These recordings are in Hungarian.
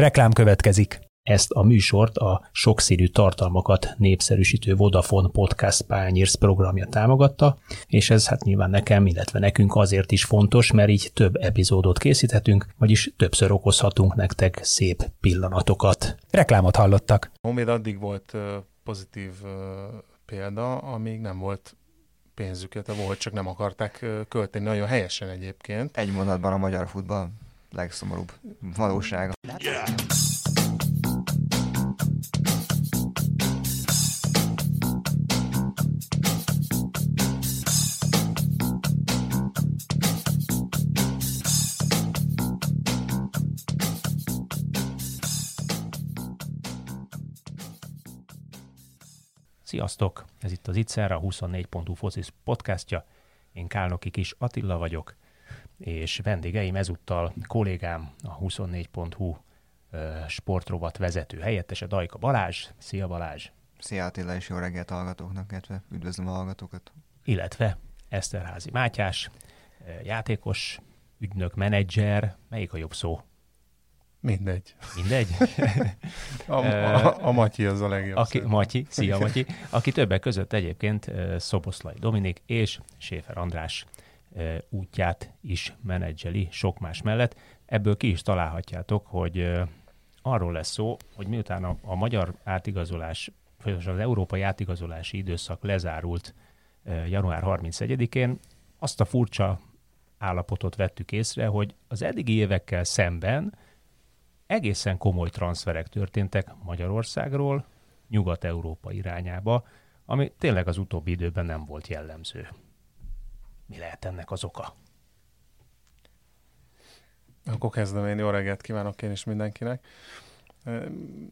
Reklám következik. Ezt a műsort a sokszínű tartalmakat népszerűsítő Vodafone Podcast Pányérsz programja támogatta, és ez hát nyilván nekem, illetve nekünk azért is fontos, mert így több epizódot készíthetünk, vagyis többször okozhatunk nektek szép pillanatokat. Reklámot hallottak. Honvéd addig volt pozitív példa, amíg nem volt pénzük, illetve volt, csak nem akarták költeni. Nagyon helyesen egyébként. Egy mondatban a magyar futball legszomorúbb valósága. Yeah. Sziasztok! Ez itt az Itzer, a 24.hu focis podcastja. Én Kálnoki Kis Attila vagyok, és vendégeim ezúttal kollégám, a 24.hu sportrovat vezető helyettese Dajka Balázs. Szia Balázs! Szia Attila, és jó reggelt hallgatóknak, illetve üdvözlöm a hallgatókat! Illetve Eszterházi Mátyás, játékos, ügynök, menedzser, melyik a jobb szó? Mindegy. Mindegy? a, a, a Matyi az a legjobb. Aki, Matyi, szia Matyi, aki többek között egyébként Szoboszlai Dominik és Séfer András útját is menedzseli sok más mellett. Ebből ki is találhatjátok, hogy arról lesz szó, hogy miután a, a magyar átigazolás, vagy az európai átigazolási időszak lezárult január 31-én, azt a furcsa állapotot vettük észre, hogy az eddigi évekkel szemben egészen komoly transferek történtek Magyarországról Nyugat-Európa irányába, ami tényleg az utóbbi időben nem volt jellemző. Mi lehet ennek az oka? Akkor kezdem én, jó reggelt kívánok én is mindenkinek.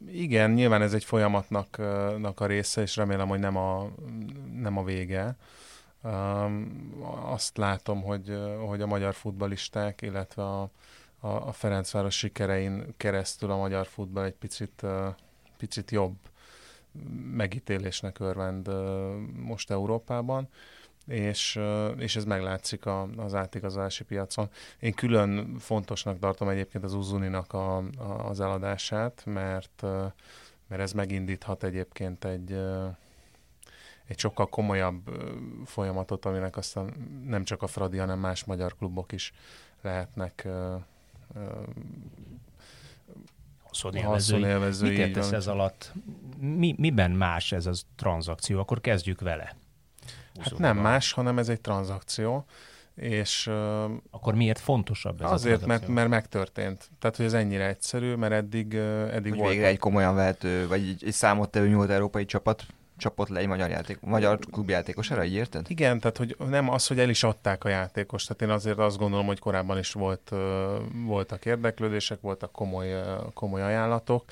Igen, nyilván ez egy folyamatnak a része, és remélem, hogy nem a, nem a vége. Azt látom, hogy, hogy a magyar futbalisták, illetve a, a, a Ferencváros sikerein keresztül a magyar futball egy picit, picit jobb megítélésnek örvend most Európában, és, és ez meglátszik a, az átigazolási piacon. Én külön fontosnak tartom egyébként az Uzuninak a, a, az eladását, mert, mert ez megindíthat egyébként egy, egy sokkal komolyabb folyamatot, aminek aztán nem csak a Fradi, hanem más magyar klubok is lehetnek haszonélvezői. Mit értesz ez alatt? Mi, miben más ez a tranzakció? Akkor kezdjük vele. Hát nem más, hanem ez egy tranzakció. És, Akkor miért fontosabb ez Azért, mert, mert megtörtént. Tehát, hogy ez ennyire egyszerű, mert eddig, eddig hogy volt. Végre egy komolyan vehető, vagy egy, egy számottevő nyugat-európai csapat csapott le egy magyar, játék, magyar klubjátékosára, így érted? Igen, tehát hogy nem az, hogy el is adták a játékost, tehát én azért azt gondolom, hogy korábban is volt, voltak érdeklődések, voltak komoly, komoly ajánlatok,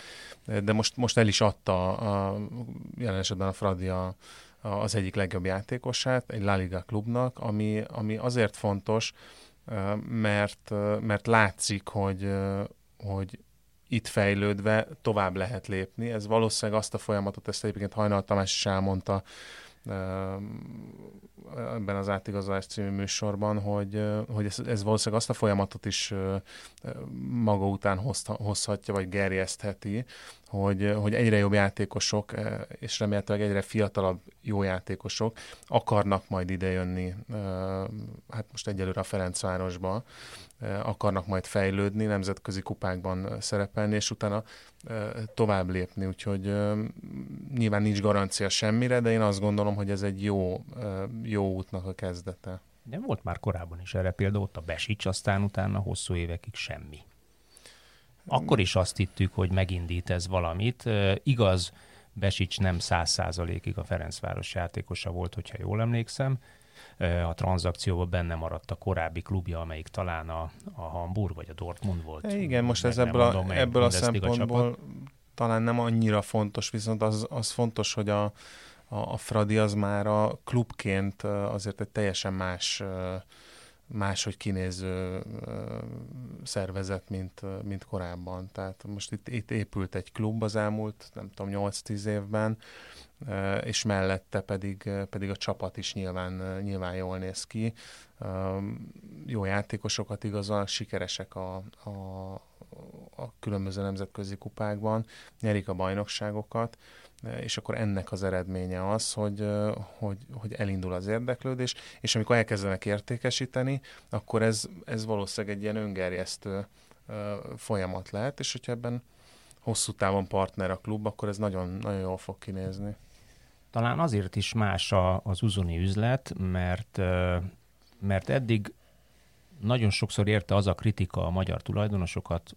de most, most el is adta a, jelen esetben a Fradi a, az egyik legjobb játékosát egy La Liga klubnak, ami, ami azért fontos, mert, mert látszik, hogy, hogy itt fejlődve tovább lehet lépni. Ez valószínűleg azt a folyamatot, ezt egyébként Hajnal Tamás is elmondta ebben az átigazolás című műsorban, hogy, hogy ez, ez valószínűleg azt a folyamatot is maga után hozhatja, vagy gerjesztheti, hogy, hogy egyre jobb játékosok, és remélhetőleg egyre fiatalabb jó játékosok akarnak majd idejönni, hát most egyelőre a Ferencvárosba, akarnak majd fejlődni, nemzetközi kupákban szerepelni, és utána tovább lépni, úgyhogy nyilván nincs garancia semmire, de én azt gondolom, hogy ez egy jó, jó útnak a kezdete. De volt már korábban is erre például ott a Besics, aztán utána hosszú évekig semmi. Akkor is azt hittük, hogy megindít ez valamit. Igaz, Besics nem száz százalékig a Ferencváros játékosa volt, hogyha jól emlékszem, a tranzakcióban benne maradt a korábbi klubja, amelyik talán a, a Hamburg vagy a Dortmund volt. Igen, most ez ebből, mondom, a, ebből a szempontból csapat. talán nem annyira fontos, viszont az, az fontos, hogy a, a, a Fradi az már a klubként azért egy teljesen más máshogy kinéző szervezet, mint, mint korábban. Tehát most itt, itt épült egy klub az elmúlt, nem tudom, 8-10 évben, és mellette pedig, pedig a csapat is nyilván, nyilván jól néz ki. Jó játékosokat igazolnak, sikeresek a, a, a különböző nemzetközi kupákban, nyerik a bajnokságokat, és akkor ennek az eredménye az, hogy, hogy, hogy elindul az érdeklődés, és amikor elkezdenek értékesíteni, akkor ez, ez valószínűleg egy ilyen öngerjesztő folyamat lehet, és hogyha ebben hosszú távon partner a klub, akkor ez nagyon, nagyon jól fog kinézni. Talán azért is más a, az uzoni üzlet, mert, mert eddig nagyon sokszor érte az a kritika a magyar tulajdonosokat,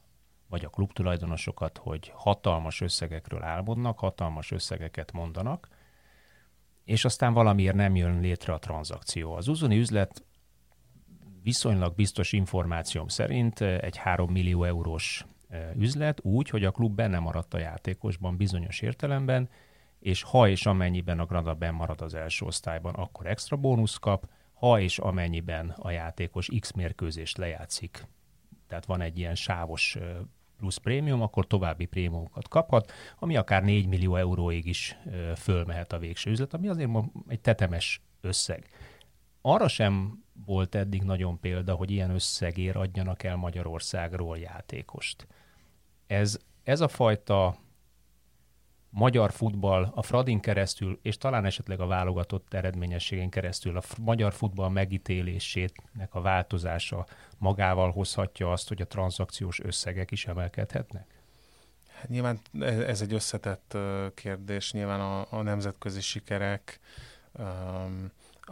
vagy a klub tulajdonosokat, hogy hatalmas összegekről álmodnak, hatalmas összegeket mondanak, és aztán valamiért nem jön létre a tranzakció. Az uzoni üzlet viszonylag biztos információm szerint egy 3 millió eurós üzlet úgy, hogy a klub benne maradt a játékosban bizonyos értelemben, és ha és amennyiben a Granada benn marad az első osztályban, akkor extra bónusz kap, ha és amennyiben a játékos X mérkőzést lejátszik, tehát van egy ilyen sávos plusz prémium, akkor további prémiumokat kaphat, ami akár 4 millió euróig is fölmehet a végső üzlet, ami azért egy tetemes összeg. Arra sem volt eddig nagyon példa, hogy ilyen összegér adjanak el Magyarországról játékost. Ez, ez a fajta magyar futball a Fradin keresztül, és talán esetleg a válogatott eredményességén keresztül a magyar futball megítélésének a változása magával hozhatja azt, hogy a tranzakciós összegek is emelkedhetnek? Hát nyilván ez egy összetett kérdés, nyilván a, a nemzetközi sikerek,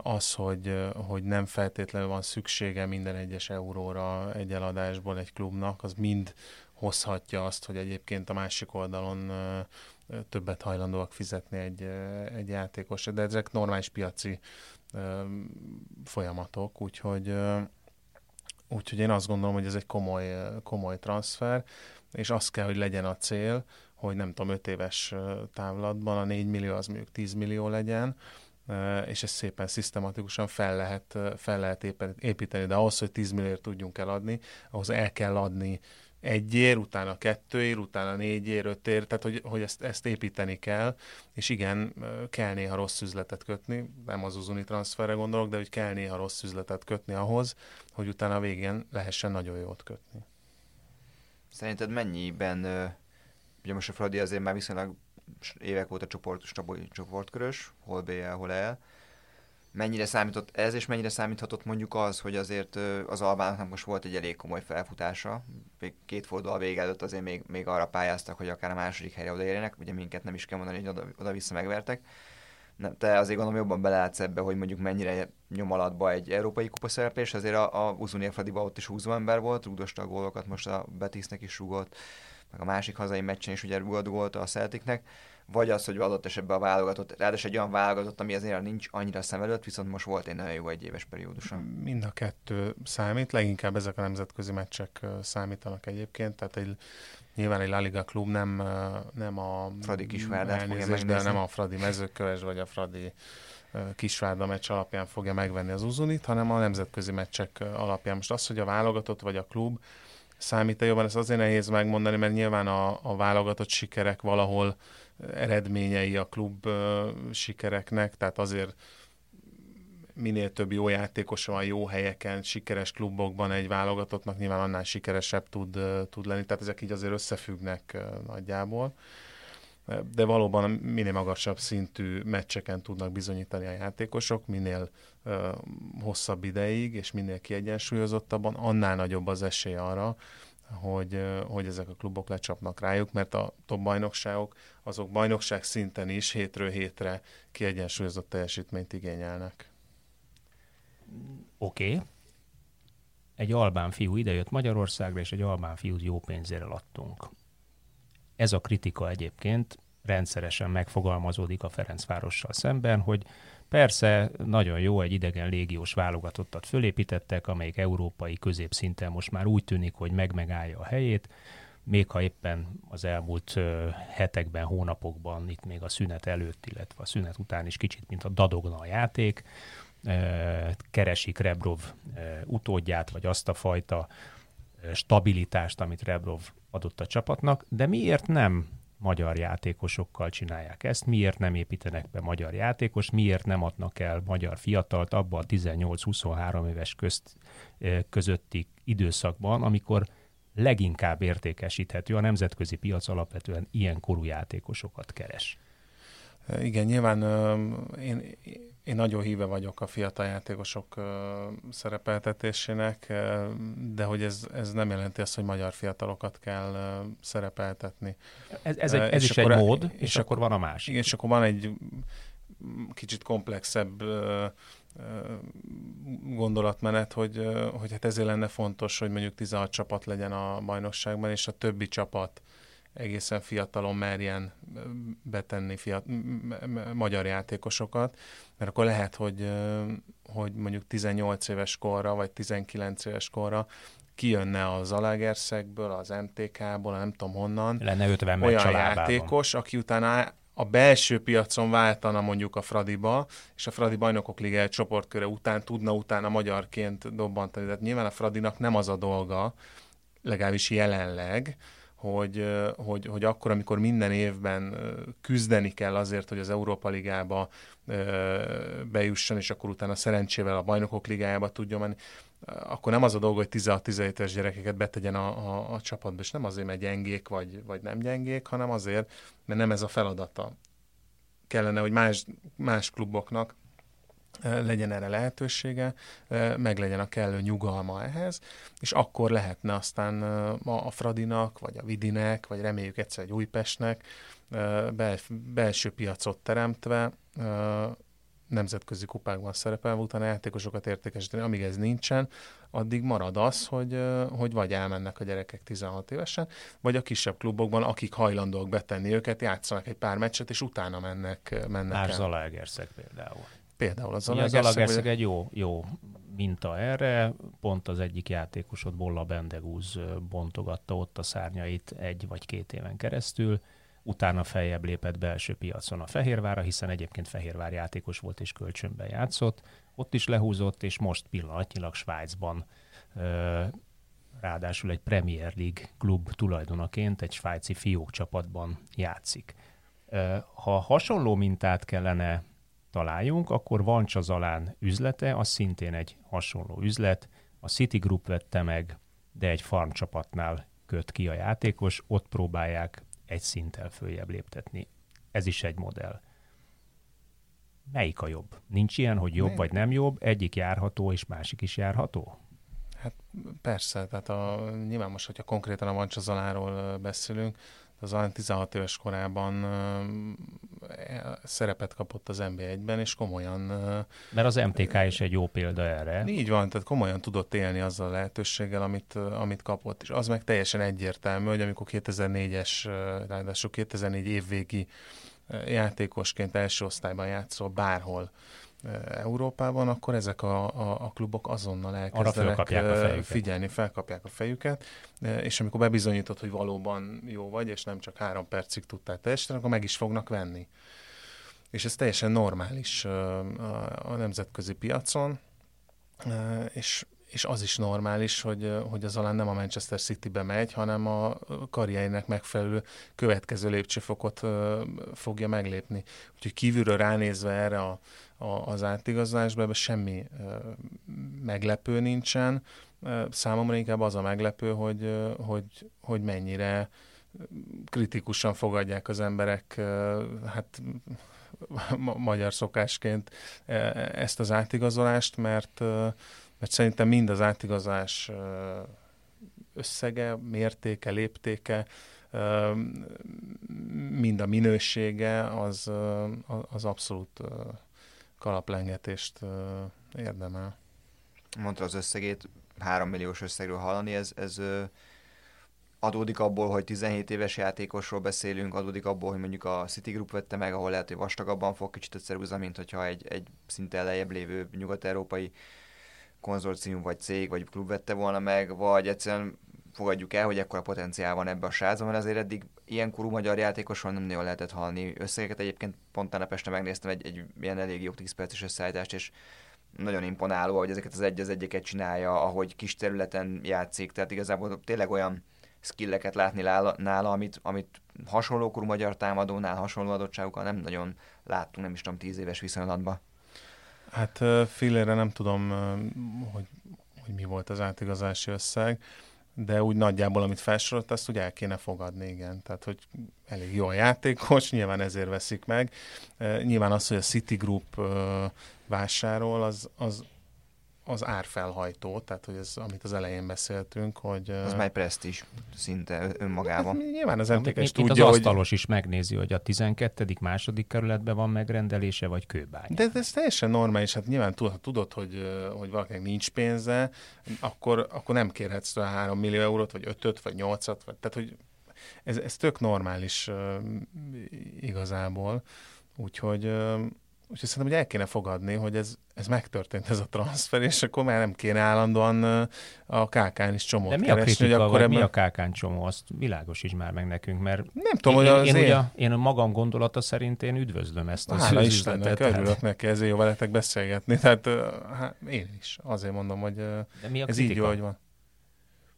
az, hogy, hogy nem feltétlenül van szüksége minden egyes euróra egy eladásból egy klubnak, az mind hozhatja azt, hogy egyébként a másik oldalon többet hajlandóak fizetni egy, egy játékos, de ezek normális piaci folyamatok, úgyhogy, úgyhogy én azt gondolom, hogy ez egy komoly, komoly transfer, és az kell, hogy legyen a cél, hogy nem tudom, 5 éves távlatban a 4 millió az mondjuk 10 millió legyen, és ezt szépen szisztematikusan fel lehet, fel lehet építeni, de ahhoz, hogy 10 milliót tudjunk eladni, ahhoz el kell adni egy ér, utána kettő ér, utána négy ér, öt ér, tehát hogy, hogy ezt, ezt építeni kell, és igen, kell néha rossz üzletet kötni, nem az uzuni transferre gondolok, de hogy kell néha rossz üzletet kötni ahhoz, hogy utána a végén lehessen nagyon jót kötni. Szerinted mennyiben, ugye most a Fradi azért már viszonylag évek óta csoport, csoportkörös, hol BL, hol el, mennyire számított ez, és mennyire számíthatott mondjuk az, hogy azért az Albánoknak most volt egy elég komoly felfutása, még két forduló vége előtt azért még, még arra pályáztak, hogy akár a második helyre odaérjenek, ugye minket nem is kell mondani, hogy oda, oda-vissza megvertek. te azért gondolom jobban belátsz ebbe, hogy mondjuk mennyire nyom alatba egy európai kupa szereplés, azért a, a Fradiba ott is 20 ember volt, rúgdosta a gólokat, most a Betisnek is rúgott, meg a másik hazai meccsen is ugye rúgott gólt a Celticnek vagy az, hogy adott esetben a válogatott, ráadásul egy olyan válogatott, ami azért nincs annyira szem előtt, viszont most volt egy nagyon jó egy éves periódusa. Mind a kettő számít, leginkább ezek a nemzetközi meccsek számítanak egyébként, tehát egy, nyilván egy La Liga klub nem, nem a Fradi Kisvárdát fogja de nem a Fradi mezőköves vagy a Fradi Kisvárda meccs alapján fogja megvenni az uzunit, hanem a nemzetközi meccsek alapján. Most az, hogy a válogatott vagy a klub számít-e jobban, ezt azért nehéz megmondani, mert nyilván a, a válogatott sikerek valahol eredményei a klub sikereknek, tehát azért minél több jó játékosa van jó helyeken, sikeres klubokban egy válogatottnak nyilván annál sikeresebb tud, tud lenni, tehát ezek így azért összefüggnek nagyjából. De valóban minél magasabb szintű meccseken tudnak bizonyítani a játékosok, minél hosszabb ideig, és minél kiegyensúlyozottabban, annál nagyobb az esély arra, hogy, hogy ezek a klubok lecsapnak rájuk, mert a top bajnokságok azok bajnokság szinten is hétről hétre kiegyensúlyozott teljesítményt igényelnek. Oké. Okay. Egy albán fiú idejött Magyarországra, és egy albán fiút jó pénzére adtunk. Ez a kritika egyébként rendszeresen megfogalmazódik a Ferencvárossal szemben, hogy Persze, nagyon jó, egy idegen légiós válogatottat fölépítettek, amelyik európai középszinten most már úgy tűnik, hogy megmegállja a helyét, még ha éppen az elmúlt hetekben, hónapokban, itt még a szünet előtt, illetve a szünet után is kicsit, mint a dadogna a játék, keresik Rebrov utódját, vagy azt a fajta stabilitást, amit Rebrov adott a csapatnak, de miért nem magyar játékosokkal csinálják ezt, miért nem építenek be magyar játékos, miért nem adnak el magyar fiatalt abban a 18-23 éves közt, közötti időszakban, amikor leginkább értékesíthető, a nemzetközi piac alapvetően ilyen korú játékosokat keres. Igen, nyilván én, én nagyon híve vagyok a fiatal játékosok szerepeltetésének, de hogy ez, ez nem jelenti azt, hogy magyar fiatalokat kell szerepeltetni. Ez, ez, egy, ez is egy mód, és, és akkor van a másik. Igen, és akkor van egy kicsit komplexebb gondolatmenet, hogy, hogy hát ezért lenne fontos, hogy mondjuk 16 csapat legyen a bajnokságban, és a többi csapat egészen fiatalon merjen betenni fiat, magyar játékosokat, mert akkor lehet, hogy, hogy mondjuk 18 éves korra, vagy 19 éves korra kijönne az Alagerszekből, az MTK-ból, nem tudom honnan. Lenne 50 olyan játékos, aki utána a belső piacon váltana mondjuk a Fradiba, és a Fradi Bajnokok Liga csoportköre után tudna utána magyarként dobbantani. Tehát nyilván a Fradinak nem az a dolga, legalábbis jelenleg, hogy, hogy, hogy akkor, amikor minden évben küzdeni kell azért, hogy az Európa Ligába bejusson, és akkor utána szerencsével a Bajnokok Ligájába tudjon menni, akkor nem az a dolga, hogy 16-17 éves gyerekeket betegyen a, a, a csapatba, és nem azért, mert gyengék vagy, vagy nem gyengék, hanem azért, mert nem ez a feladata. Kellene, hogy más, más kluboknak legyen erre lehetősége, meg legyen a kellő nyugalma ehhez, és akkor lehetne aztán a Fradinak, vagy a Vidinek, vagy reméljük egyszer egy Újpestnek belső piacot teremtve nemzetközi kupákban szerepelve, utána játékosokat értékesíteni. Amíg ez nincsen, addig marad az, hogy, hogy vagy elmennek a gyerekek 16 évesen, vagy a kisebb klubokban, akik hajlandóak betenni őket, játszanak egy pár meccset, és utána mennek, mennek Már Zalaegerszeg például. Például az. Az Zalaegerszeg egy jó, jó minta erre, pont az egyik játékosod, Bolla Bendegúz bontogatta ott a szárnyait egy vagy két éven keresztül, utána feljebb lépett belső piacon a Fehérvára, hiszen egyébként Fehérvár játékos volt és kölcsönben játszott, ott is lehúzott, és most pillanatnyilag Svájcban ráadásul egy Premier League klub tulajdonaként egy svájci fiók csapatban játszik. Ha hasonló mintát kellene találjunk, akkor van Csazalán üzlete, az szintén egy hasonló üzlet. A City Group vette meg, de egy farm csapatnál köt ki a játékos, ott próbálják egy szinttel följebb léptetni. Ez is egy modell. Melyik a jobb? Nincs ilyen, hogy jobb Nem. vagy nem jobb, egyik járható és másik is járható? Hát persze, tehát a, nyilván most, hogyha konkrétan a Mancsazaláról beszélünk, az olyan 16 éves korában e, szerepet kapott az NB1-ben, és komolyan... Mert az MTK is egy jó példa erre. Így van, tehát komolyan tudott élni azzal a lehetőséggel, amit, amit kapott. És az meg teljesen egyértelmű, hogy amikor 2004-es, ráadásul 2004 évvégi játékosként első osztályban játszol bárhol, Európában, akkor ezek a, a, a klubok azonnal elkezdenek a figyelni, felkapják a fejüket, és amikor bebizonyítod, hogy valóban jó vagy, és nem csak három percig tudtál teljesíteni, akkor meg is fognak venni. És ez teljesen normális a, a nemzetközi piacon, és, és az is normális, hogy, hogy az alán nem a Manchester City-be megy, hanem a karrierének megfelelő következő lépcsőfokot fogja meglépni. Úgyhogy kívülről ránézve erre a, a, az átigazolásban, ebben semmi meglepő nincsen. Számomra inkább az a meglepő, hogy, hogy, hogy mennyire kritikusan fogadják az emberek, hát magyar szokásként ezt az átigazolást, mert, mert szerintem mind az átigazolás összege, mértéke, léptéke, mind a minősége az, az abszolút kalaplengetést érdemel. Mondta az összegét, 3 milliós összegről hallani, ez, ez adódik abból, hogy 17 éves játékosról beszélünk, adódik abból, hogy mondjuk a City Group vette meg, ahol lehet, hogy vastagabban fog kicsit ceruza, mint hogyha egy, egy szinte lejjebb lévő nyugat-európai konzorcium, vagy cég, vagy klub vette volna meg, vagy egyszerűen fogadjuk el, hogy ekkora potenciál van ebbe a srácban, mert azért eddig ilyen korú magyar játékosról nem nagyon lehetett hallani összegeket. Egyébként pont a este megnéztem egy, egy ilyen elég jó 10 perces összeállítást, és nagyon imponáló, hogy ezeket az egy az egyeket csinálja, ahogy kis területen játszik, tehát igazából tényleg olyan skilleket látni nála, amit, amit hasonló korú magyar támadónál, hasonló adottságokkal nem nagyon láttunk, nem is tudom, tíz éves viszonylatban. Hát fillére nem tudom, hogy, hogy mi volt az átigazási összeg de úgy nagyjából, amit felsorolt, azt úgy el kéne fogadni, igen. Tehát, hogy elég jó a játékos, nyilván ezért veszik meg. Nyilván az, hogy a Citigroup vásárol, az, az, az árfelhajtó, tehát hogy ez, amit az elején beszéltünk, hogy... Az már presztis szinte önmagában. Hát, nyilván az MTK is tudja, az asztalos hogy... is megnézi, hogy a 12. második kerületben van megrendelése, vagy kőbány. De ez teljesen normális, hát nyilván tudod, ha tudod, hogy, hogy valakinek nincs pénze, akkor, akkor nem kérhetsz tőle 3 millió eurót, vagy 5 vagy 8 vagy, tehát hogy ez, ez tök normális uh, igazából. Úgyhogy uh, Úgyhogy szerintem, hogy el kéne fogadni, hogy ez, ez megtörtént ez a transfer, és akkor már nem kéne állandóan a KK-n is csomót De mi keresni, a kritika, hogy akkor ebben... mi a KK-n csomó? Azt világos is már meg nekünk, mert nem tudom, én, hogy az én, én, ugye, én a magam gondolata szerint én üdvözlöm ezt az Hála Istennek, örülök neki, ezért jó veletek beszélgetni. Tehát hát, én is azért mondom, hogy De mi a ez kritika? így jó, hogy van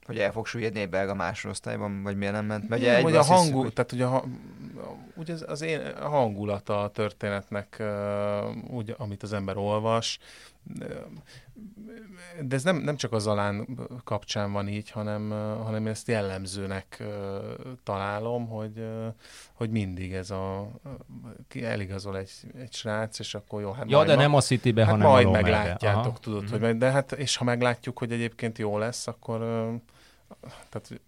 hogy el fog süllyedni egy belga másodosztályban, vagy miért nem ment? Vagy nem, hogy a hangul, hiszük, tehát ugye, a, ugye az, az én hangulata a történetnek, úgy, amit az ember olvas, de ez nem, nem csak az alán kapcsán van így, hanem, hanem ezt jellemzőnek találom, hogy, hogy mindig ez a eligazol egy, egy srác, és akkor jó, hát Ja, de ma, nem a City-be, hát hanem majd a meglátjátok, Aha. tudod, mm-hmm. hogy mhm. de hát, és ha meglátjuk, hogy egyébként jó lesz, akkor tehát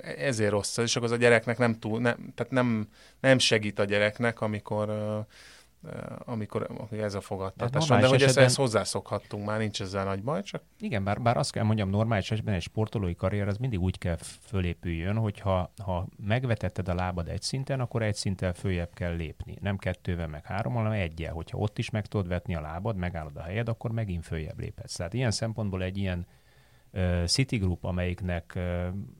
ezért rossz, és akkor az a gyereknek nem túl, nem, tehát nem, nem segít a gyereknek, amikor amikor, amikor ez a fogadtatás van, de hogy esetben... ezt hozzászokhattunk már, nincs ezzel nagy baj, csak... Igen, bár, bár azt kell mondjam, normális esetben egy sportolói karrier az mindig úgy kell fölépüljön, hogy ha, ha megvetetted a lábad egy szinten, akkor egy szinten följebb kell lépni. Nem kettővel, meg három, hanem egyel. Hogyha ott is meg tudod vetni a lábad, megállod a helyed, akkor megint följebb léphetsz. Tehát ilyen szempontból egy ilyen City Group, amelyiknek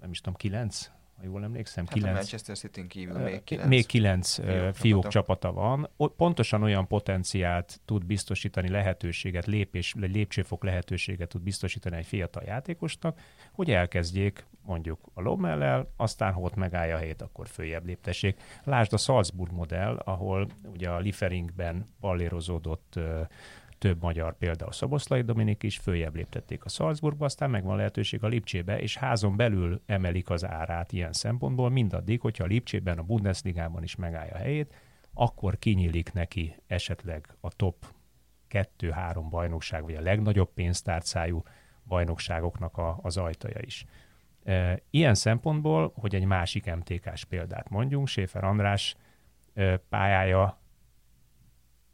nem is tudom, kilenc, ha jól emlékszem, hát kilenc. A Manchester City kívül még kilenc. Még kilenc fiúk, fiúk csapata. van. Pontosan olyan potenciált tud biztosítani lehetőséget, lépés, lépcsőfok lehetőséget tud biztosítani egy fiatal játékosnak, hogy elkezdjék mondjuk a lommellel, aztán ha ott megállja a helyét, akkor följebb léptessék. Lásd a Salzburg modell, ahol ugye a Lieferingben pallérozódott több magyar, például Szoboszlai Dominik is följebb léptették a Salzburgba, aztán megvan lehetőség a Lipcsébe, és házon belül emelik az árát ilyen szempontból, mindaddig, hogyha a Lipcsében, a Bundesligában is megállja a helyét, akkor kinyílik neki esetleg a top 2-3 bajnokság, vagy a legnagyobb pénztárcájú bajnokságoknak a, az ajtaja is. E, ilyen szempontból, hogy egy másik MTK-s példát mondjunk, Séfer András e, pályája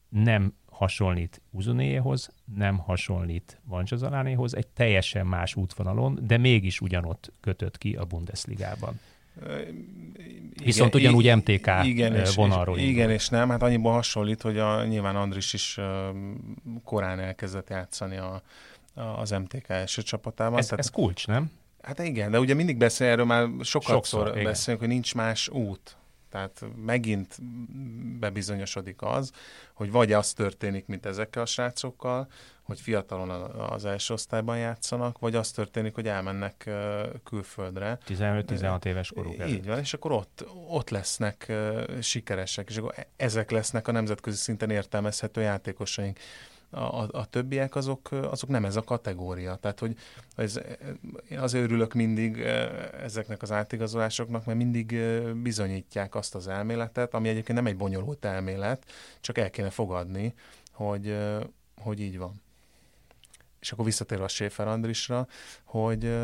nem hasonlít Uzunéhoz, nem hasonlít Vancsazalánéhoz, egy teljesen más útvonalon, de mégis ugyanott kötött ki a Bundesligában. Viszont igen, ugyanúgy MTK igen, vonalról. És, igen, és nem, hát annyiban hasonlít, hogy a, nyilván Andris is korán elkezdett játszani a, a, az MTK első csapatában. Ez, tehát, ez kulcs, nem? Hát igen, de ugye mindig beszél erről, már sokszor, sokszor beszélünk, hogy nincs más út. Tehát megint bebizonyosodik az, hogy vagy az történik, mint ezekkel a srácokkal, hogy fiatalon az első osztályban játszanak, vagy az történik, hogy elmennek külföldre. 15-16 éves koruk. Így van, és akkor ott, ott lesznek sikeresek, és akkor e-, ezek lesznek a nemzetközi szinten értelmezhető játékosaink a, a többiek azok, azok nem ez a kategória. Tehát, hogy ez, én azért örülök mindig ezeknek az átigazolásoknak, mert mindig bizonyítják azt az elméletet, ami egyébként nem egy bonyolult elmélet, csak el kéne fogadni, hogy, hogy így van. És akkor visszatérve a Schäfer Andrisra, hogy,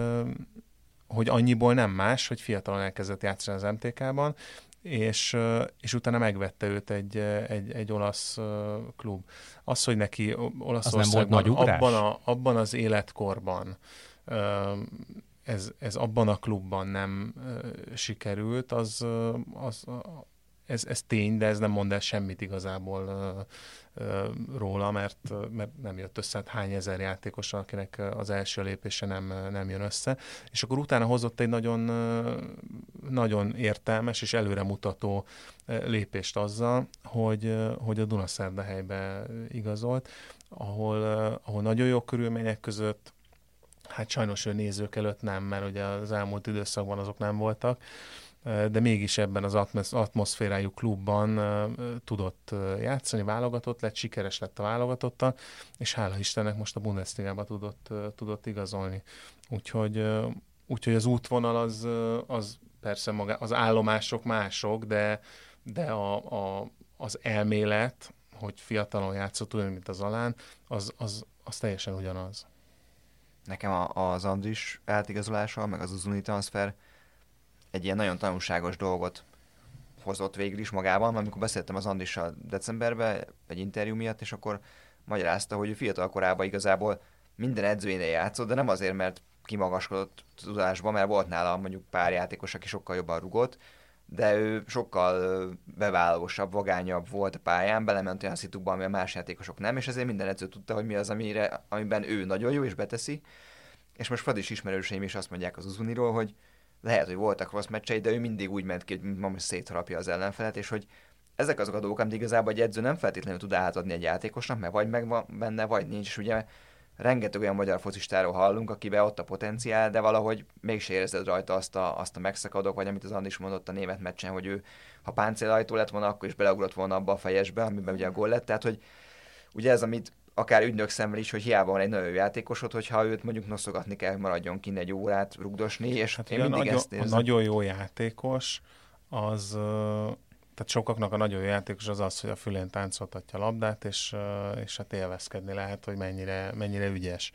hogy annyiból nem más, hogy fiatalon elkezdett játszani az MTK-ban, és, és utána megvette őt egy, egy, egy olasz klub. Az, hogy neki Olaszországban abban, a, abban az életkorban ez, ez abban a klubban nem sikerült, az, az, ez, ez tény, de ez nem mond el semmit igazából róla, mert, mert nem jött össze, hát hány ezer játékos, akinek az első lépése nem, nem jön össze. És akkor utána hozott egy nagyon, nagyon értelmes és előremutató lépést azzal, hogy, hogy a Dunaszerdahelybe igazolt, ahol, ahol nagyon jó körülmények között Hát sajnos ő nézők előtt nem, mert ugye az elmúlt időszakban azok nem voltak, de mégis ebben az atmoszférájú klubban tudott játszani, válogatott lett, sikeres lett a válogatottal, és hála Istennek most a Bundesligába tudott, tudott igazolni. Úgyhogy úgyhogy az útvonal az, az persze maga, az állomások mások, de, de a, a, az elmélet, hogy fiatalon játszott olyan, mint az alán, az, az, az teljesen ugyanaz. Nekem a, az Andris átigazolása, meg az Uzuni transfer egy ilyen nagyon tanulságos dolgot hozott végül is magában, amikor beszéltem az Andrissal decemberben egy interjú miatt, és akkor magyarázta, hogy ő fiatal korában igazából minden edzőjénél játszott, de nem azért, mert kimagaskodott tudásban, mert volt nála mondjuk pár játékos, aki sokkal jobban rugott, de ő sokkal bevállalósabb, vagányabb volt a pályán, belement olyan szitukba, ami a más játékosok nem, és ezért minden edző tudta, hogy mi az, amire, amiben ő nagyon jó, és beteszi. És most Fadis ismerőseim is azt mondják az Uzuniról, hogy lehet, hogy voltak rossz meccsei, de ő mindig úgy ment ki, hogy ma szétharapja az ellenfelet, és hogy ezek azok a dolgok, amit igazából egy edző nem feltétlenül tud átadni egy játékosnak, mert vagy megvan benne, vagy nincs, és ugye rengeteg olyan magyar focistáról hallunk, akiben ott a potenciál, de valahogy mégse érzed rajta azt a, azt a megszakadok, vagy amit az Andis mondott a német meccsen, hogy ő, ha páncélajtó lett volna, akkor is beleugrott volna abba a fejesbe, amiben ugye a gól lett. Tehát, hogy ugye ez, amit akár ügynök szemmel is, hogy hiába van egy nagyon jó játékosod, hogyha őt mondjuk noszogatni kell, maradjon kint egy órát rugdosni, és hát én mindig nagyon, ezt érzem. A nagyon jó játékos, az, tehát sokaknak a nagyon jó játékos az az, hogy a fülén táncoltatja a labdát, és, és hát élvezkedni lehet, hogy mennyire, mennyire ügyes.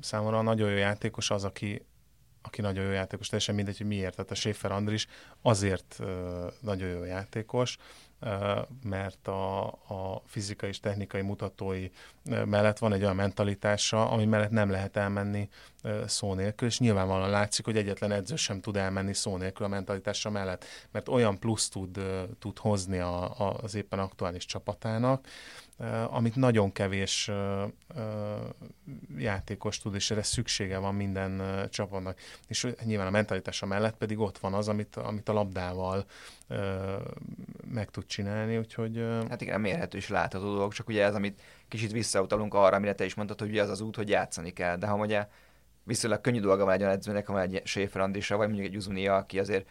Számomra a nagyon jó játékos az, aki, aki nagyon jó játékos, teljesen mindegy, hogy miért. Tehát a Schaefer Andris azért nagyon jó játékos, mert a, a fizikai és technikai mutatói mellett van egy olyan mentalitása, ami mellett nem lehet elmenni szó nélkül, és nyilvánvalóan látszik, hogy egyetlen edző sem tud elmenni szó nélkül a mentalitása mellett, mert olyan plusz tud, tud hozni a, a, az éppen aktuális csapatának, amit nagyon kevés játékos tud, és erre szüksége van minden csapatnak. És nyilván a mentalitása mellett pedig ott van az, amit, amit a labdával meg tud csinálni, úgyhogy... Hát igen, mérhető és látható dolog, csak ugye ez, amit kicsit visszautalunk arra, amire te is mondtad, hogy ugye az az út, hogy játszani kell, de ha ugye viszonylag könnyű dolga van egy olyan edzőnek, ha egy Schaefer vagy mondjuk egy Uzunia, aki azért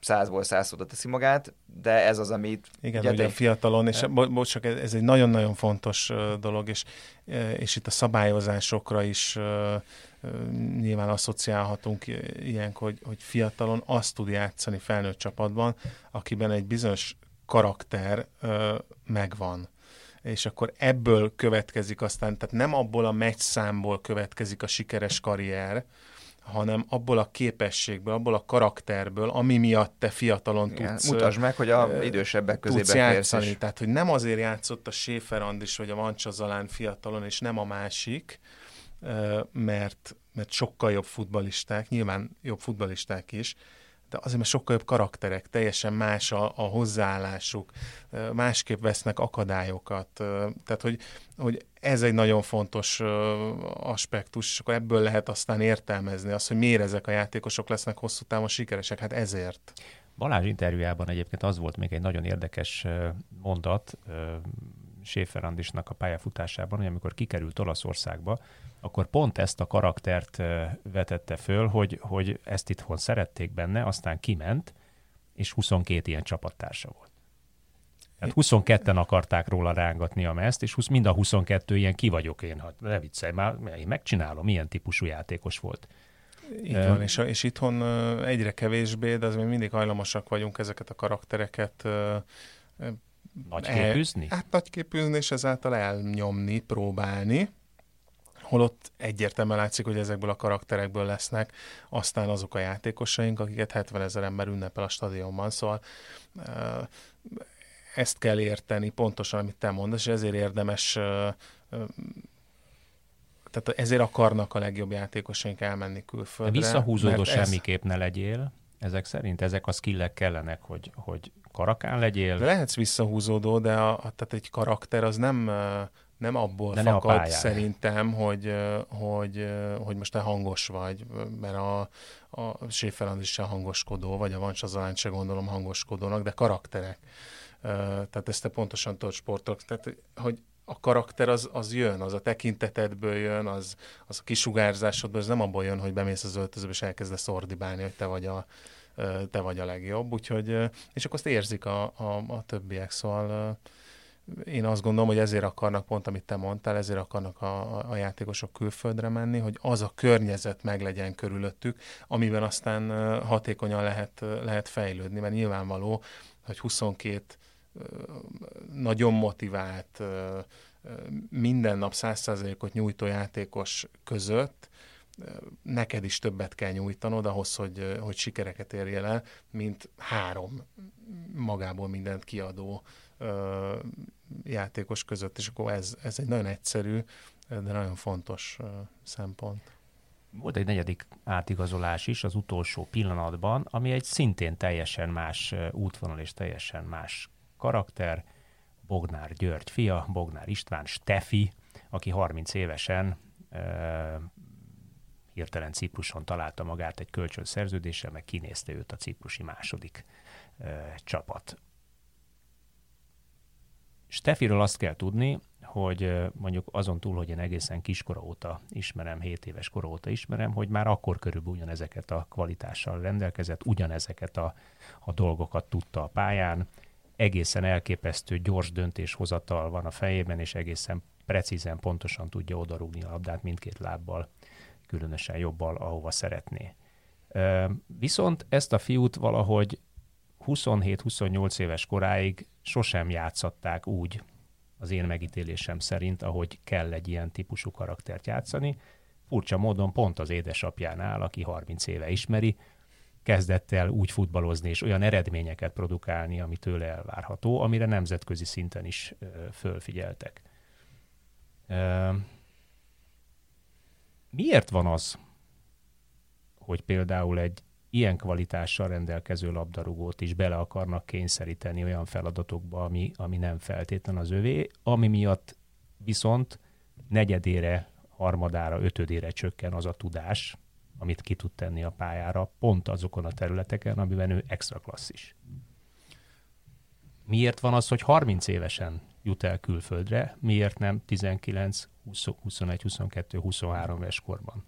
százból százszóra teszi magát, de ez az, amit... Igen, ugye, ugye a fiatalon, és bo- bocs, csak ez egy nagyon-nagyon fontos dolog, és, és itt a szabályozásokra is nyilván asszociálhatunk ilyenkor, hogy, hogy fiatalon azt tud játszani felnőtt csapatban, akiben egy bizonyos karakter megvan és akkor ebből következik aztán, tehát nem abból a számból következik a sikeres karrier, hanem abból a képességből, abból a karakterből, ami miatt te fiatalon Igen, tudsz... Mutasd meg, hogy a idősebbek közében játszani. Is. Tehát, hogy nem azért játszott a Schäfer Andis vagy a Vancsa Zalán fiatalon, és nem a másik, mert, mert sokkal jobb futbalisták, nyilván jobb futbalisták is, de azért, mert sokkal jobb karakterek, teljesen más a, a hozzáállásuk, másképp vesznek akadályokat. Tehát, hogy, hogy ez egy nagyon fontos aspektus, és akkor ebből lehet aztán értelmezni azt, hogy miért ezek a játékosok lesznek hosszú távon sikeresek. Hát ezért. Balázs interjújában egyébként az volt még egy nagyon érdekes mondat, Schäfer Andisnak a pályafutásában, hogy amikor kikerült Olaszországba, akkor pont ezt a karaktert vetette föl, hogy, hogy ezt itthon szerették benne, aztán kiment, és 22 ilyen csapattársa volt. Tehát 22-en akarták róla rángatni a mezt, és mind a 22 ilyen ki vagyok én, hát ne viccelj már, én megcsinálom, milyen típusú játékos volt. Így uh, van, és, és itthon egyre kevésbé, de az még mindig hajlamosak vagyunk ezeket a karaktereket Nagyképűzni? El, hát nagyképűzni, és ezáltal elnyomni, próbálni holott egyértelműen látszik, hogy ezekből a karakterekből lesznek aztán azok a játékosaink, akiket 70 ezer ember ünnepel a stadionban, szóval ezt kell érteni pontosan, amit te mondasz, és ezért érdemes tehát ezért akarnak a legjobb játékosaink elmenni külföldre. De visszahúzódó semmiképp ez... ne legyél, ezek szerint? Ezek a skillek kellenek, hogy, hogy karakán legyél? De lehetsz visszahúzódó, de a, a, tehát egy karakter az nem nem abból De fakad ne szerintem, hogy, hogy, hogy most te hangos vagy, mert a, a Séferand is se hangoskodó, vagy a Vancsazalán se gondolom hangoskodónak, de karakterek. Tehát ezt te pontosan tudod sportok. Tehát, hogy a karakter az, az jön, az a tekintetedből jön, az, az a kisugárzásodból, az nem abból jön, hogy bemész az öltözőbe és elkezdesz ordibálni, hogy te vagy a, te vagy a legjobb, úgyhogy, és akkor azt érzik a, a, a többiek, szóval én azt gondolom, hogy ezért akarnak, pont amit te mondtál, ezért akarnak a, a játékosok külföldre menni, hogy az a környezet meglegyen körülöttük, amiben aztán hatékonyan lehet, lehet fejlődni, mert nyilvánvaló, hogy 22 nagyon motivált, minden nap 100%-ot nyújtó játékos között neked is többet kell nyújtanod ahhoz, hogy, hogy sikereket érjél el, mint három magából mindent kiadó játékos között, és akkor ez, ez egy nagyon egyszerű, de nagyon fontos szempont. Volt egy negyedik átigazolás is az utolsó pillanatban, ami egy szintén teljesen más útvonal és teljesen más karakter. Bognár György fia, Bognár István Stefi, aki 30 évesen hirtelen Cipruson találta magát egy kölcsönszerződéssel, meg kinézte őt a ciprusi második e, csapat. Stefiről azt kell tudni, hogy mondjuk azon túl, hogy én egészen kiskora óta ismerem, 7 éves kora óta ismerem, hogy már akkor körülbelül ugyanezeket a kvalitással rendelkezett, ugyanezeket a, a dolgokat tudta a pályán, egészen elképesztő gyors döntéshozatal van a fejében, és egészen precízen, pontosan tudja odarúgni a labdát mindkét lábbal különösen jobbal, ahova szeretné. Viszont ezt a fiút valahogy 27-28 éves koráig sosem játszatták úgy, az én megítélésem szerint, ahogy kell egy ilyen típusú karaktert játszani. Furcsa módon pont az édesapjánál, aki 30 éve ismeri, kezdett el úgy futballozni és olyan eredményeket produkálni, ami tőle elvárható, amire nemzetközi szinten is ö, fölfigyeltek. Ö, Miért van az, hogy például egy ilyen kvalitással rendelkező labdarúgót is bele akarnak kényszeríteni olyan feladatokba, ami, ami nem feltétlen az övé, ami miatt viszont negyedére, harmadára, ötödére csökken az a tudás, amit ki tud tenni a pályára, pont azokon a területeken, amiben ő extra klasszis. Miért van az, hogy 30 évesen jut el külföldre, miért nem 19, 20, 21, 22, 23 éves korban?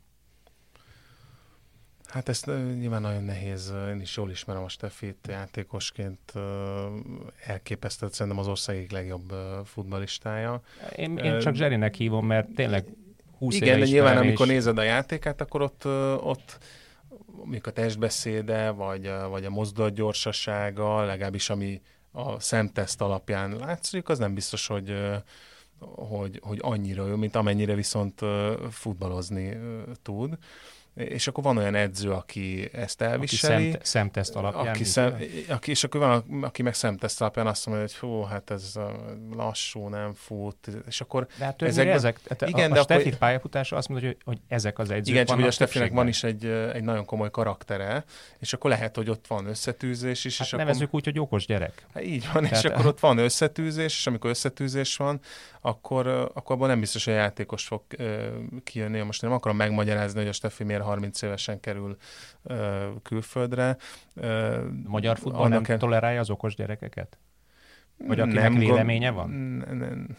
Hát ezt nyilván nagyon nehéz, én is jól ismerem a Steffit játékosként, elképesztett szerintem az ország legjobb futbalistája. Én, én csak Zserinek hívom, mert tényleg 20 Igen, de nyilván amikor nézed a játékát, akkor ott, ott mondjuk a testbeszéde, vagy, vagy a mozdulat gyorsasága, legalábbis ami a szemteszt alapján látszik, az nem biztos, hogy, hogy, hogy annyira jó, mint amennyire viszont futballozni tud és akkor van olyan edző, aki ezt elviseli. Aki szem, szemteszt alapján. Aki szem, aki, és akkor van, aki meg szemteszt alapján azt mondja, hogy hú, hát ez lassú, nem fut. És akkor de hát ezek, ezek hát igen, a, a, a Steffi akkor... pályafutása azt mondja, hogy, hogy ezek az edzők Igen, csak hogy a Steffinek van is egy, egy nagyon komoly karaktere, és akkor lehet, hogy ott van összetűzés is. Hát és nevezzük akkor... úgy, hogy okos gyerek. Hát így van, Tehát... és akkor ott van összetűzés, és amikor összetűzés van, akkor, akkor abban nem biztos, hogy a játékos fog kijönni. Most nem akarom megmagyarázni, hogy a Steffi miért 30 évesen kerül külföldre. Magyar futball nem el... tolerálja az okos gyerekeket? Vagy akinek nem véleménye van? Nem, nem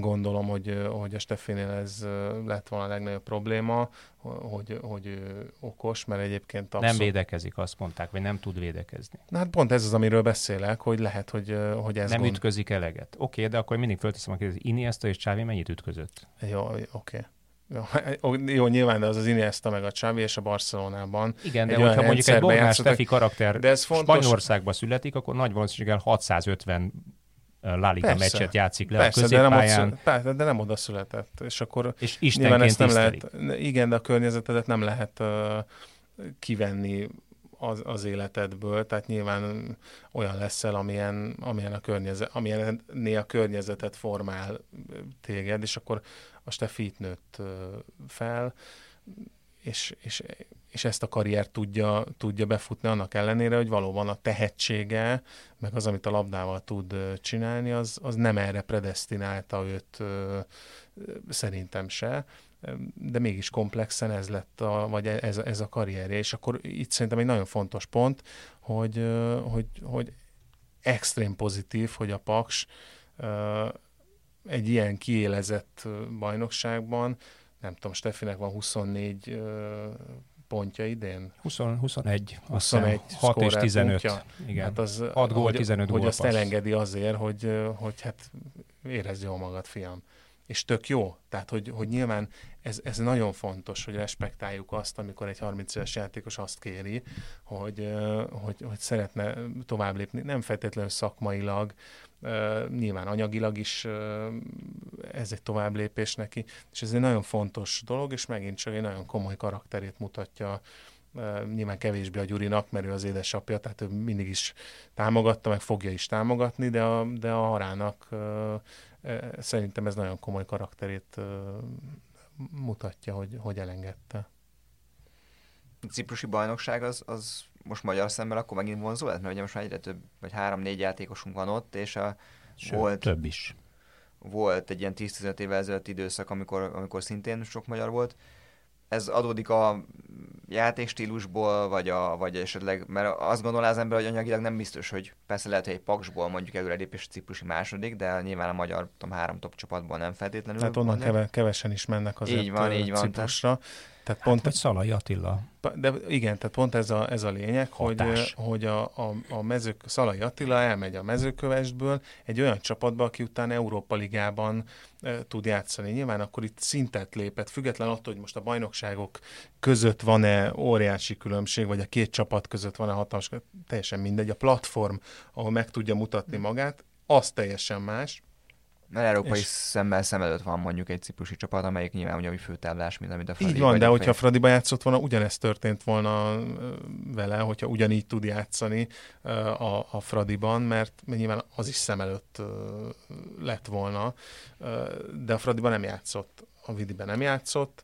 gondolom, hogy, hogy a Steffinél ez lett volna a legnagyobb probléma, hogy, hogy okos, mert egyébként abszolút... Nem védekezik, azt mondták, vagy nem tud védekezni. Na hát pont ez az, amiről beszélek, hogy lehet, hogy, hogy ez Nem gond... ütközik eleget. Oké, okay, de akkor mindig fölteszem a kérdést, Iniesta és Csávi mennyit ütközött? Jó, oké. Okay. Jó, jó, nyilván, de az az Iniesta meg a Xavi és a Barcelonában. Igen, de hogyha mondjuk egy Bognár Stefi karakter de ez fontos... Spanyolországban születik, akkor nagy valószínűséggel 650 La Liga persze, meccset játszik le persze, a középpályán. De nem, persze, de nem oda született. És akkor és nyilván ezt nem lehet, igen, de a környezetedet nem lehet uh, kivenni az, az életedből, tehát nyilván olyan leszel, amilyen, amilyen a környezet, amilyen a környezetet formál téged, és akkor a Steffi itt nőtt fel, és, és, és ezt a karriert tudja, tudja befutni annak ellenére, hogy valóban a tehetsége, meg az, amit a labdával tud csinálni, az, az nem erre predestinálta őt szerintem se, de mégis komplexen ez lett, a, vagy ez, ez a karrierje, és akkor itt szerintem egy nagyon fontos pont, hogy, hogy, hogy extrém pozitív, hogy a Paks egy ilyen kiélezett bajnokságban, nem tudom, Steffinek van 24 pontja idén? 20, 21. 21 6 és 15. Pontja. Igen. Hát az, 6 gól, hogy, 15 Hogy gól azt passz. elengedi azért, hogy, hogy hát érezd jól magad, fiam. És tök jó. Tehát, hogy, hogy nyilván ez, ez nagyon fontos, hogy respektáljuk azt, amikor egy 30 éves játékos azt kéri, hogy, hogy, hogy szeretne tovább lépni. Nem feltétlenül szakmailag, nyilván anyagilag is ez egy tovább lépés neki, és ez egy nagyon fontos dolog, és megint csak egy nagyon komoly karakterét mutatja nyilván kevésbé a Gyurinak, mert ő az édesapja, tehát ő mindig is támogatta, meg fogja is támogatni, de a, de a Harának szerintem ez nagyon komoly karakterét mutatja, hogy, hogy elengedte. A ciprusi bajnokság az, az most magyar szemmel akkor megint vonzó lett, mert ugye most már egyre több, vagy három-négy játékosunk van ott, és a, Sőt, volt, több is. Volt egy ilyen 10-15 évvel ezelőtt időszak, amikor, amikor szintén sok magyar volt. Ez adódik a játékstílusból, vagy, a, vagy esetleg, mert azt gondolná az ember, hogy anyagilag nem biztos, hogy persze lehet, hogy egy paksból mondjuk előrelépés ciprusi második, de nyilván a magyar tudom, három top csapatból nem feltétlenül. Hát onnan keve, kevesen is mennek azért így van, így van, Ciprusra. Tehát hát, pont vagy Szalai Attila. De igen, tehát pont ez a, ez a lényeg, Hatás. hogy, hogy a, a, a mezők, Szalai Attila elmegy a mezőkövesből egy olyan csapatba, aki utána Európa Ligában e, tud játszani. Nyilván akkor itt szintet lépett, független attól, hogy most a bajnokságok között van-e óriási különbség, vagy a két csapat között van-e hatalmas, teljesen mindegy. A platform, ahol meg tudja mutatni magát, az teljesen más. Mert európai és... szemmel szem előtt van mondjuk egy ciprusi csapat, amelyik nyilván ugyanúgy főtáblás, mint amit a Fradi. Így van, de hogyha Fradiba játszott volna, ugyanezt történt volna vele, hogyha ugyanígy tud játszani a, a Fradiban, mert nyilván az is szem előtt lett volna, de a Fradiban nem játszott, a Vidiben nem játszott,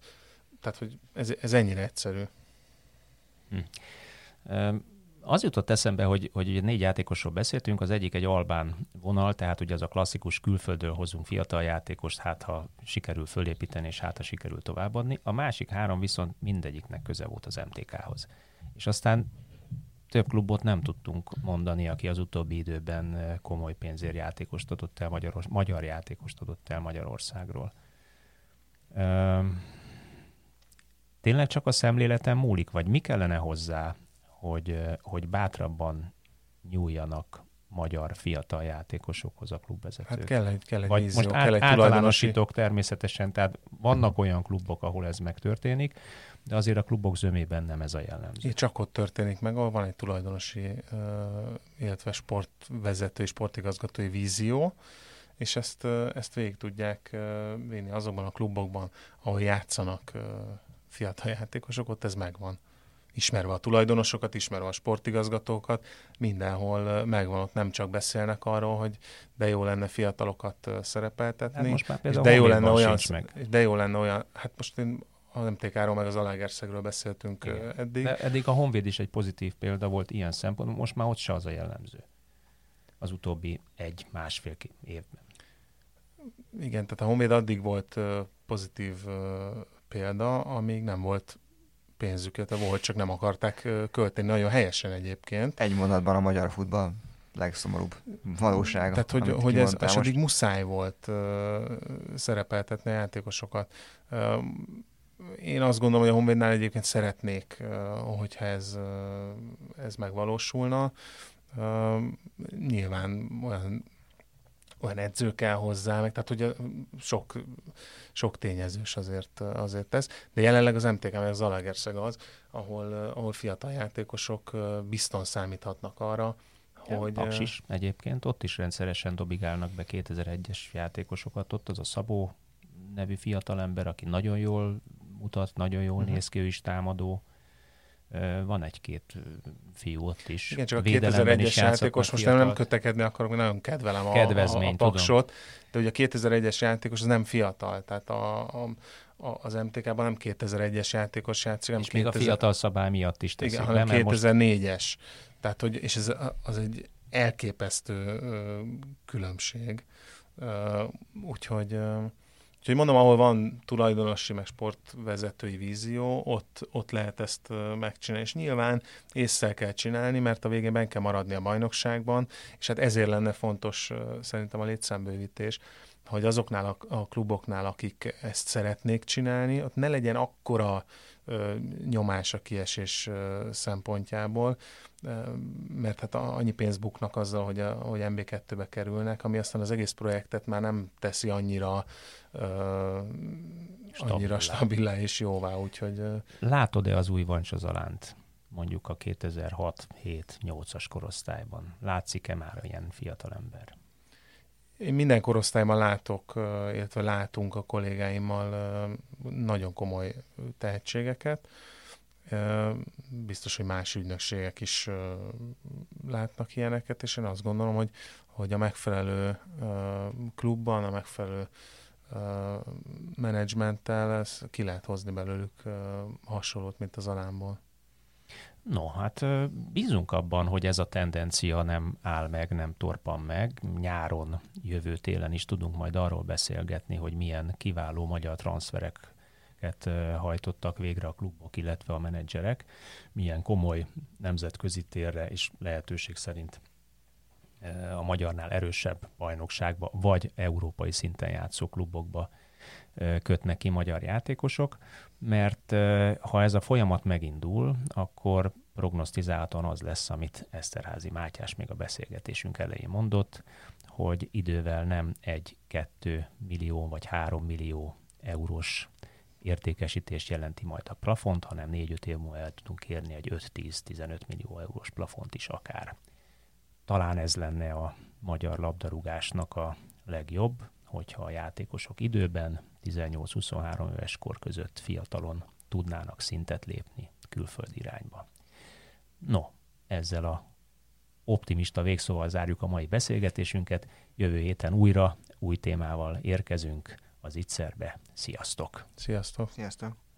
tehát hogy ez, ez ennyire egyszerű. Hm. Um az jutott eszembe, hogy, hogy ugye négy játékosról beszéltünk, az egyik egy albán vonal, tehát ugye az a klasszikus külföldről hozunk fiatal játékost, hát ha sikerül fölépíteni, és hát ha sikerül továbbadni. A másik három viszont mindegyiknek köze volt az MTK-hoz. És aztán több klubot nem tudtunk mondani, aki az utóbbi időben komoly pénzért játékost adott el, Magyaros, magyar játékost adott el Magyarországról. Üm, tényleg csak a szemléleten múlik, vagy mi kellene hozzá, hogy, hogy bátrabban nyúljanak magyar fiatal játékosokhoz a klubvezetők. Hát kell egy, kell egy Vagy vízió, most kell egy általánosítok természetesen, tehát vannak olyan klubok, ahol ez megtörténik, de azért a klubok zömében nem ez a jellemző. Itt csak ott történik meg, ahol van egy tulajdonosi, illetve sportvezetői, sportigazgatói vízió, és ezt, ezt végig tudják vinni azokban a klubokban, ahol játszanak fiatal játékosok, ott ez megvan ismerve a tulajdonosokat, ismerve a sportigazgatókat, mindenhol megvan, ott nem csak beszélnek arról, hogy de jó lenne fiatalokat szerepeltetni, hát most már és de jó lenne olyan, meg. de jó lenne olyan, hát most én a MTK-ról meg az Alágerszegről beszéltünk Igen. eddig. De eddig a Honvéd is egy pozitív példa volt ilyen szempontból, most már ott se az a jellemző. Az utóbbi egy-másfél évben. Igen, tehát a Honvéd addig volt pozitív példa, amíg nem volt pénzüket, volt, csak nem akarták költeni. Nagyon helyesen egyébként. Egy mondatban a magyar futball legszomorúbb valósága. Tehát, hogy, hogy ez és eddig muszáj volt uh, szerepeltetni a játékosokat. Uh, én azt gondolom, hogy a Honvédnál egyébként szeretnék, uh, hogyha ez, uh, ez megvalósulna. Uh, nyilván olyan olyan edző kell hozzá, meg tehát ugye sok, sok tényezős azért, azért tesz, de jelenleg az MTK, meg Zalaegerszeg az, ahol, ahol fiatal játékosok bizton számíthatnak arra, hogy... Paks is egyébként, ott is rendszeresen dobigálnak be 2001-es játékosokat, ott az a Szabó nevű fiatalember, aki nagyon jól mutat, nagyon jól uh-huh. néz ki, ő is támadó, van egy-két fiú ott is. Igen, csak a 2001-es játékos, most nem, nem kötekedni akarok, nagyon kedvelem a, a, a paksot, tudom. de ugye a 2001-es játékos az nem fiatal, tehát a, a, a, az MTK-ban nem 2001-es játékos játszik, És 2000... még a fiatal szabály miatt is teszik Igen, hanem 2004-es. Most... Tehát, hogy, és ez az egy elképesztő ö, különbség. Ö, úgyhogy ö, Úgyhogy mondom, ahol van tulajdonosi, meg sportvezetői vízió, ott, ott lehet ezt megcsinálni. És nyilván észre kell csinálni, mert a végén ben kell maradni a bajnokságban, és hát ezért lenne fontos szerintem a létszámbővítés, hogy azoknál a, a kluboknál, akik ezt szeretnék csinálni, ott ne legyen akkora nyomás a kiesés szempontjából, mert hát annyi pénz buknak azzal, hogy, a, hogy MB2-be kerülnek, ami aztán az egész projektet már nem teszi annyira stabilá. annyira stabilá és jóvá, úgyhogy... Látod-e az új Vancsozalánt? mondjuk a 2006-7-8-as korosztályban? Látszik-e már ilyen fiatalember? Én minden korosztályban látok, illetve látunk a kollégáimmal nagyon komoly tehetségeket. Biztos, hogy más ügynökségek is látnak ilyeneket, és én azt gondolom, hogy, hogy a megfelelő klubban, a megfelelő menedzsmenttel ki lehet hozni belőlük hasonlót, mint az alámból. No, hát bízunk abban, hogy ez a tendencia nem áll meg, nem torpan meg. Nyáron, jövő télen is tudunk majd arról beszélgetni, hogy milyen kiváló magyar transfereket hajtottak végre a klubok, illetve a menedzserek, milyen komoly nemzetközi térre és lehetőség szerint a magyarnál erősebb bajnokságba, vagy európai szinten játszó klubokba kötnek ki magyar játékosok, mert ha ez a folyamat megindul, akkor prognosztizáltan az lesz, amit Eszterházi Mátyás még a beszélgetésünk elején mondott, hogy idővel nem egy-kettő millió vagy három millió eurós értékesítést jelenti majd a plafont, hanem 4-5 év múlva el tudunk érni egy 5-10-15 millió eurós plafont is akár. Talán ez lenne a magyar labdarúgásnak a legjobb, hogyha a játékosok időben 18-23 éves kor között fiatalon tudnának szintet lépni külföldi irányba. No, ezzel a optimista végszóval zárjuk a mai beszélgetésünket. Jövő héten újra új témával érkezünk az Ittszerbe. Sziasztok! Sziasztok! Sziasztok!